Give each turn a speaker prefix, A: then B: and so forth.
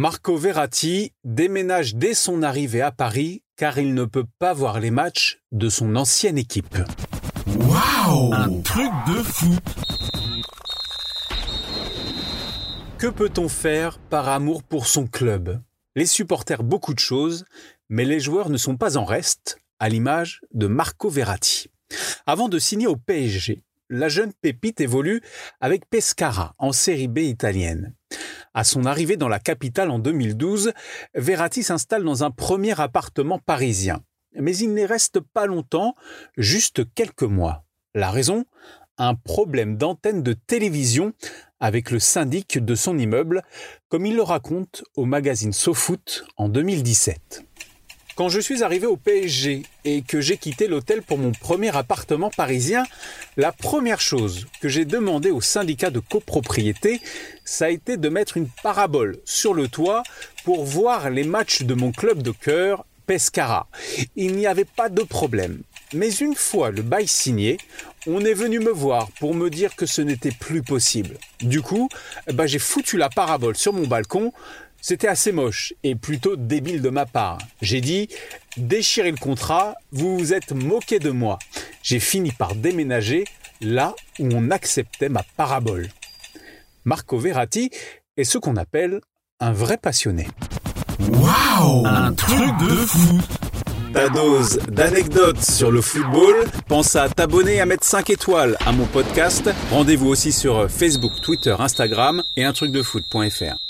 A: Marco Verratti déménage dès son arrivée à Paris car il ne peut pas voir les matchs de son ancienne équipe.
B: Waouh Un truc de fou
A: Que peut-on faire par amour pour son club? Les supporters beaucoup de choses, mais les joueurs ne sont pas en reste, à l'image de Marco Verratti. Avant de signer au PSG, la jeune pépite évolue avec Pescara en série B italienne. À son arrivée dans la capitale en 2012, Verratti s'installe dans un premier appartement parisien. Mais il n'y reste pas longtemps, juste quelques mois. La raison? Un problème d'antenne de télévision avec le syndic de son immeuble, comme il le raconte au magazine SoFoot en 2017. Quand je suis arrivé au PSG et que j'ai quitté l'hôtel pour mon premier appartement parisien, la première chose que j'ai demandé au syndicat de copropriété, ça a été de mettre une parabole sur le toit pour voir les matchs de mon club de cœur, Pescara. Il n'y avait pas de problème. Mais une fois le bail signé, on est venu me voir pour me dire que ce n'était plus possible. Du coup, bah, j'ai foutu la parabole sur mon balcon c'était assez moche et plutôt débile de ma part. J'ai dit déchirez le contrat, vous vous êtes moqué de moi. J'ai fini par déménager là où on acceptait ma parabole. Marco Verratti est ce qu'on appelle un vrai passionné.
B: Waouh Un truc de fou
A: ta dose d'anecdotes sur le football. Pense à t'abonner et à mettre 5 étoiles à mon podcast. Rendez-vous aussi sur Facebook, Twitter, Instagram et un truc de foot.fr.